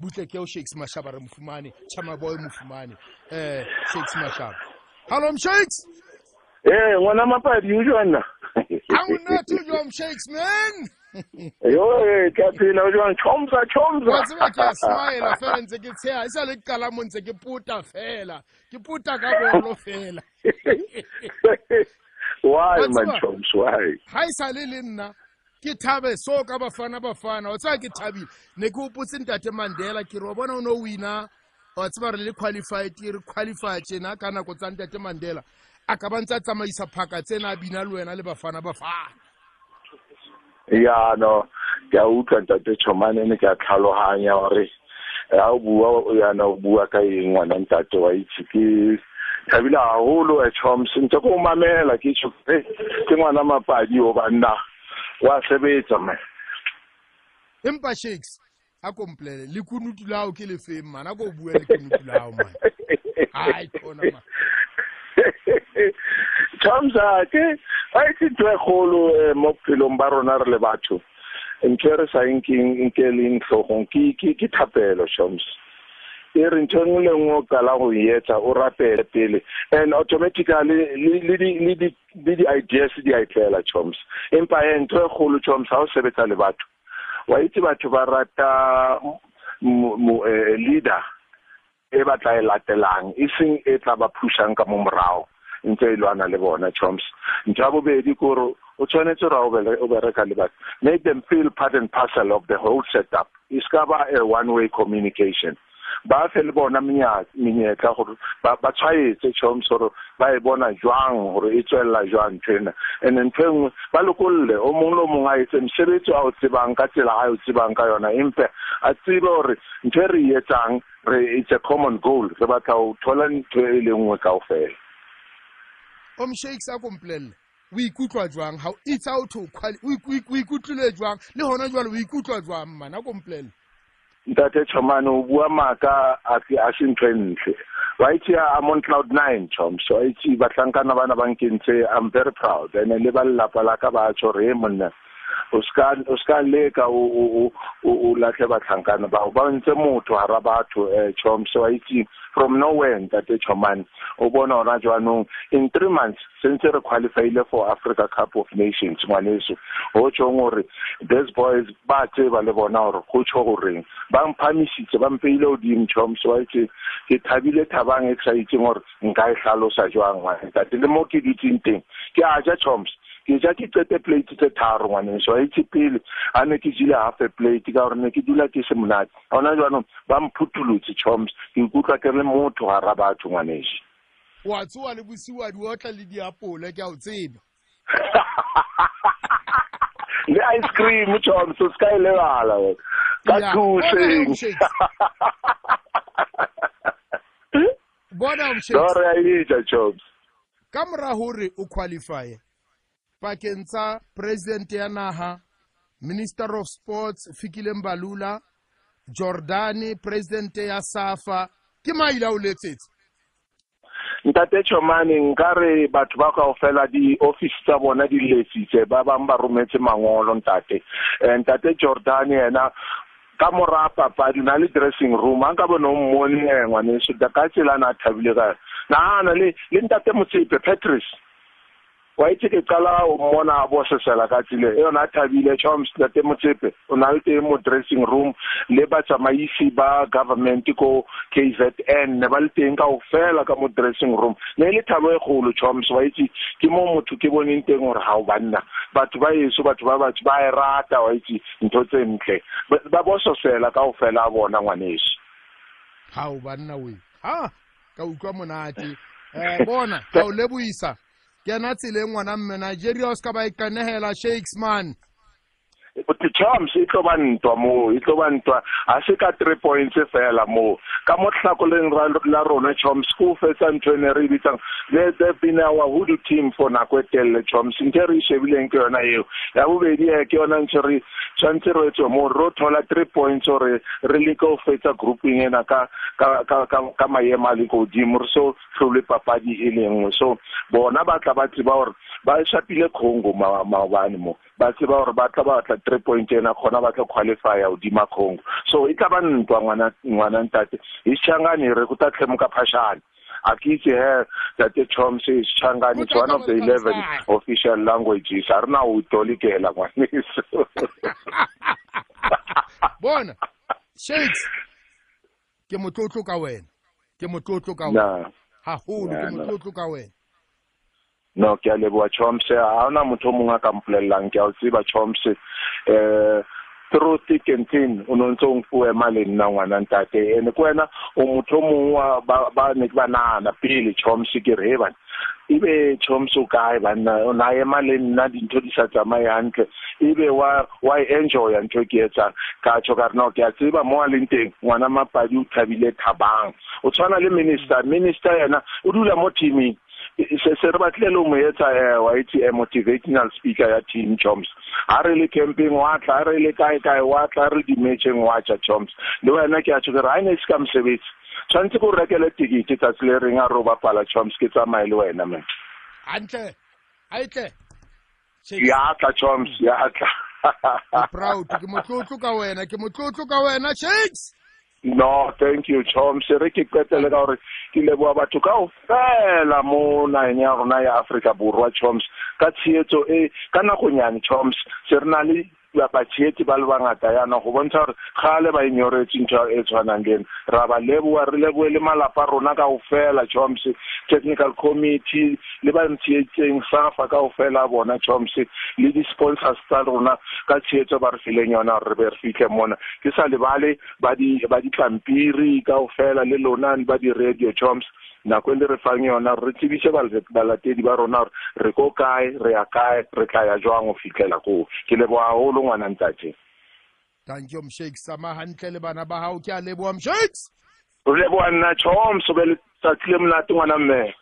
butle ke o shakes mashaba re mofumane chamaboy mofumane um shakes mashaba hallo mshakes Eh, ngwana mapadi o jwang na? awunathi ujo mshakes man Yo, eh, ka phela o jwang chomsa wa chomsa. tseba ke a smile fela ntse ke tsheya e sa le ke qala mo ntse ke puta fela ke puta ka bolo fela Why Wa man tseba? choms why? ha e sa le le nna ke thabe so ka bafana bafana o tsaya ke thabile ne ke opotse ntate mandela ke re wa bona o ne o wina wa tseba re le qualified re qualify tjena ka nako tsa ntate mandela. A ka ba ntse a tsamaisa phaka tsena a bina le wena le bafana bafana Ya no, ke a utlwa ntate Chomane ne ke a tlhaloganya gore a o bua yana o bua ka eng ngwana ntate wa itse. Ke thabile haholo e choms ntse ko mamela ke tjho eh, ke ngwana mapadi o banna wa sebetsa man empa shakes a komplele le kunutu la hao ke le feng man? A ko bue le kunutu la hao man? Ai, khona man. Chamsa ke a itse ntho e kgolo eh, mo bophelong ba rona re le batho. Ntho e re sa e nkeng nke leng tlhogong ke thapelo Chams e re ntho e nngwe le nngwe o qala go e etsa o rapele pele. And automatically le le di le di le di ideas di a itlela Chams empa e ntho e kgolo Chams ha o sebetsa le batho. Wa itse batho ba rata mo- mo- eh, leader e ba tla e latelang e seng e tla ba pushang ka mo morao ntse e lwana le bona choms. Ntho ya bobedi ke gore o tshwanetse gore ha o bere- o bereka le batho make them feel part and parcel of the whole setup. E ska ba a one way communication. Ba fe le bona menya- menyetla gore ba ba tshwaetse choms gore ba e bona jwang gore e tswelela jwang ntho ena and ntho e nngwe ba lokolle o mongwe le o mongwe a etse mosebetsi a o tsebang ka tsela a o tsebang ka yona. Empa a tsebe gore ntho e re e etsang re it's a common goal. Re batla ho thola ntho e le nngwe kaofela. O mshakes a komplelle o ikutlwa jwang? Ha it's out to quali o iku- o ikutlwile jwang? Le hona jwale o ikutlwa jwang man a komplelle ntate chomane o bua maaka a se ntho e ntle. Wa itse a on cloud nine choms wa itse batlhankana bana ba nkentse I'm very proud. And le ba lelapa la ka ba tsho re monna o ska o ska leka o o o- o o lahle bahlankana ba ba ntse motho hara batho eh choms wa itse from nowhere ntate chomane o bona hona jwanong in three months since re qualified for Africa Cup of Nations ngwaneso. Ho tjho gore these boys ba tseba le bona gore go tjho goreng ba mphamisitse ba mpeile hodimo choms wa itse ke thabile thabang e itseng gore nka e hlalosa jwang ngwanentate le mo ke dutseng teng ke a ja choms ke ja ke qete plate tse tharo ngwaneso wa itse pele. A ne ke jile half a plate ka gore ne ke dula ke se monate. Gona jwanong ba mphutulotse choms ke ikutlwa ke le motho gara batho ngwaneso. Wa tsoa le bosiwa di otla le diapole ke a o tseba. Le ice cream choms o ska e lebala ka thuseng bona Shakes. bona o mshakes no re a e ja choms ka mora hore o qualifye pakeng tsa president ya naha minister of sports fikileng balula jordani president ya safa ke maile a o letsetse ntate chomane nkare batho ba kaofela di-office tsa bona di letsitse ba bang ba rometse mangolo ntate. Eh, ntate jordan yena ka mora papadi na le dressing room a nka bone o mmone eh, ngwaneso ka tsela na a thabile ka naana le le ntate motsepe patrice wa itse ke qala o mmona a bosesela ka tsile e yona a thabile choms ntate motsepe o na le teng mo dressing room le batsamaisi ba government ko KZN ne ba le teng kaofela ka mo dressing room. Ne e le thabo e kgolo choms wa itse ke mo motho ke boneng teng gore ha o banna. Batho ba yeso batho ba batho ba e rata wa itse ntho tse ntle. Ba- ba bososela kaofela a bona ngwaneso. Ha o banna we ha? Ka utlwa monate. Um bona ka o leboisa kena tseleng ngwana mme nigeria o se ka ba e kanegela shakes man. Charms e tlo ba ntwa moo e tlo ba ntwa. A se ka three points fela moo ka mo hlakoleng ra- la rona Charms ko fetsa ntho ene re e bitsang le the been our hoodoo team for nako e telele Charms. Ntho e re e shebileng ke yona eo. Ya bobedi e ke yona ntho re tshwantse re etse mo ro thola three points gore re leke go fetsa grouping ena ka ka maemo a le godimo re so tlhole papadi e le nngwe. So bona ba tla ba tseba gore ba shapile congo ma- maobane mo. Ba tseba gore ba tla batla three point ena kgona ba tla qualifya godima congo. So e tla ba ntwa ngwanantate. E ntate isichangani re ku ta tlhemuka phashane akithi he tate choms isichangani it's one of the eleven official languages. A ri na u tolikela ngwaniso bona shakes ke motlotlo ka wena. Ke motlotlo ka wena. Na haholo ke Na, na. motlotlo ka wena. No ke a leboa choms ha ona motho o mongwe a ka mpolelelang ke a o tseba choms um through thick and thin o no ntse o mfuema le nna ngwana ntate. And ke wena o motho o mongwe wa- ba ba ne ke ba nagana pele choms ke re he bana ebe choms o kae banna o na ema le nna dintho di sa tsamaye hantle. Ebe wa wa e enjoya ntho e ke etsang. Ka tjho ka re no ke a tseba mo a leng teng ngwana mapadi o thabile thabang. O tshwana le minister. Minister yena o dula mo teaming. Se se re batlile le mo etsa um wa itse a motivational speaker ya team choms. Ha re le camping wa tla ha re le kae kae wa tla ha re di-matcheng wa tja choms. Le wena ke a tjho ke re ha e ne e se ka mosebetsi tshwanetse ko o rekele tikete tsatsi le reng a re o bapala choms ke tsamaye le wena man. Hantle aitle ya tla choms ya tla. proud ke motlotlo ka wena ke motlotlo ka wena shakes no thank you choms. Re ke qetele ka gore ke leboa batho kao fela mo nageng ya rona ya aforika borwa choms ka tsheetso e ka nakonyane choms se re na le batsheetsi ba le bangata yana go bontsha gore gale ba enyoretse ntho e tshwanang le ena. Ra ba leboa re leboe le malapa rona ka go fela choms technical committee le ba ntsheetseng safa ka go fela bona choms le di-sponsors tsa rona ka tsheetso ba re fileng yona gore re be re fitlhe mona. Ke sa lebale ba ditlampiri ka go fela le lona ba di-radio choms nako e le re fang yona re tsebise balatedi ba rona gore re ko kae re ya kae re tla ya jwang go fitlhela koo. Ke leboa gagolo ngwana ntate thank you mshakes sama hantle le bana ba hao ke a leboa mshakes re leboa nna choms o be letsatsi le monate ngwana mme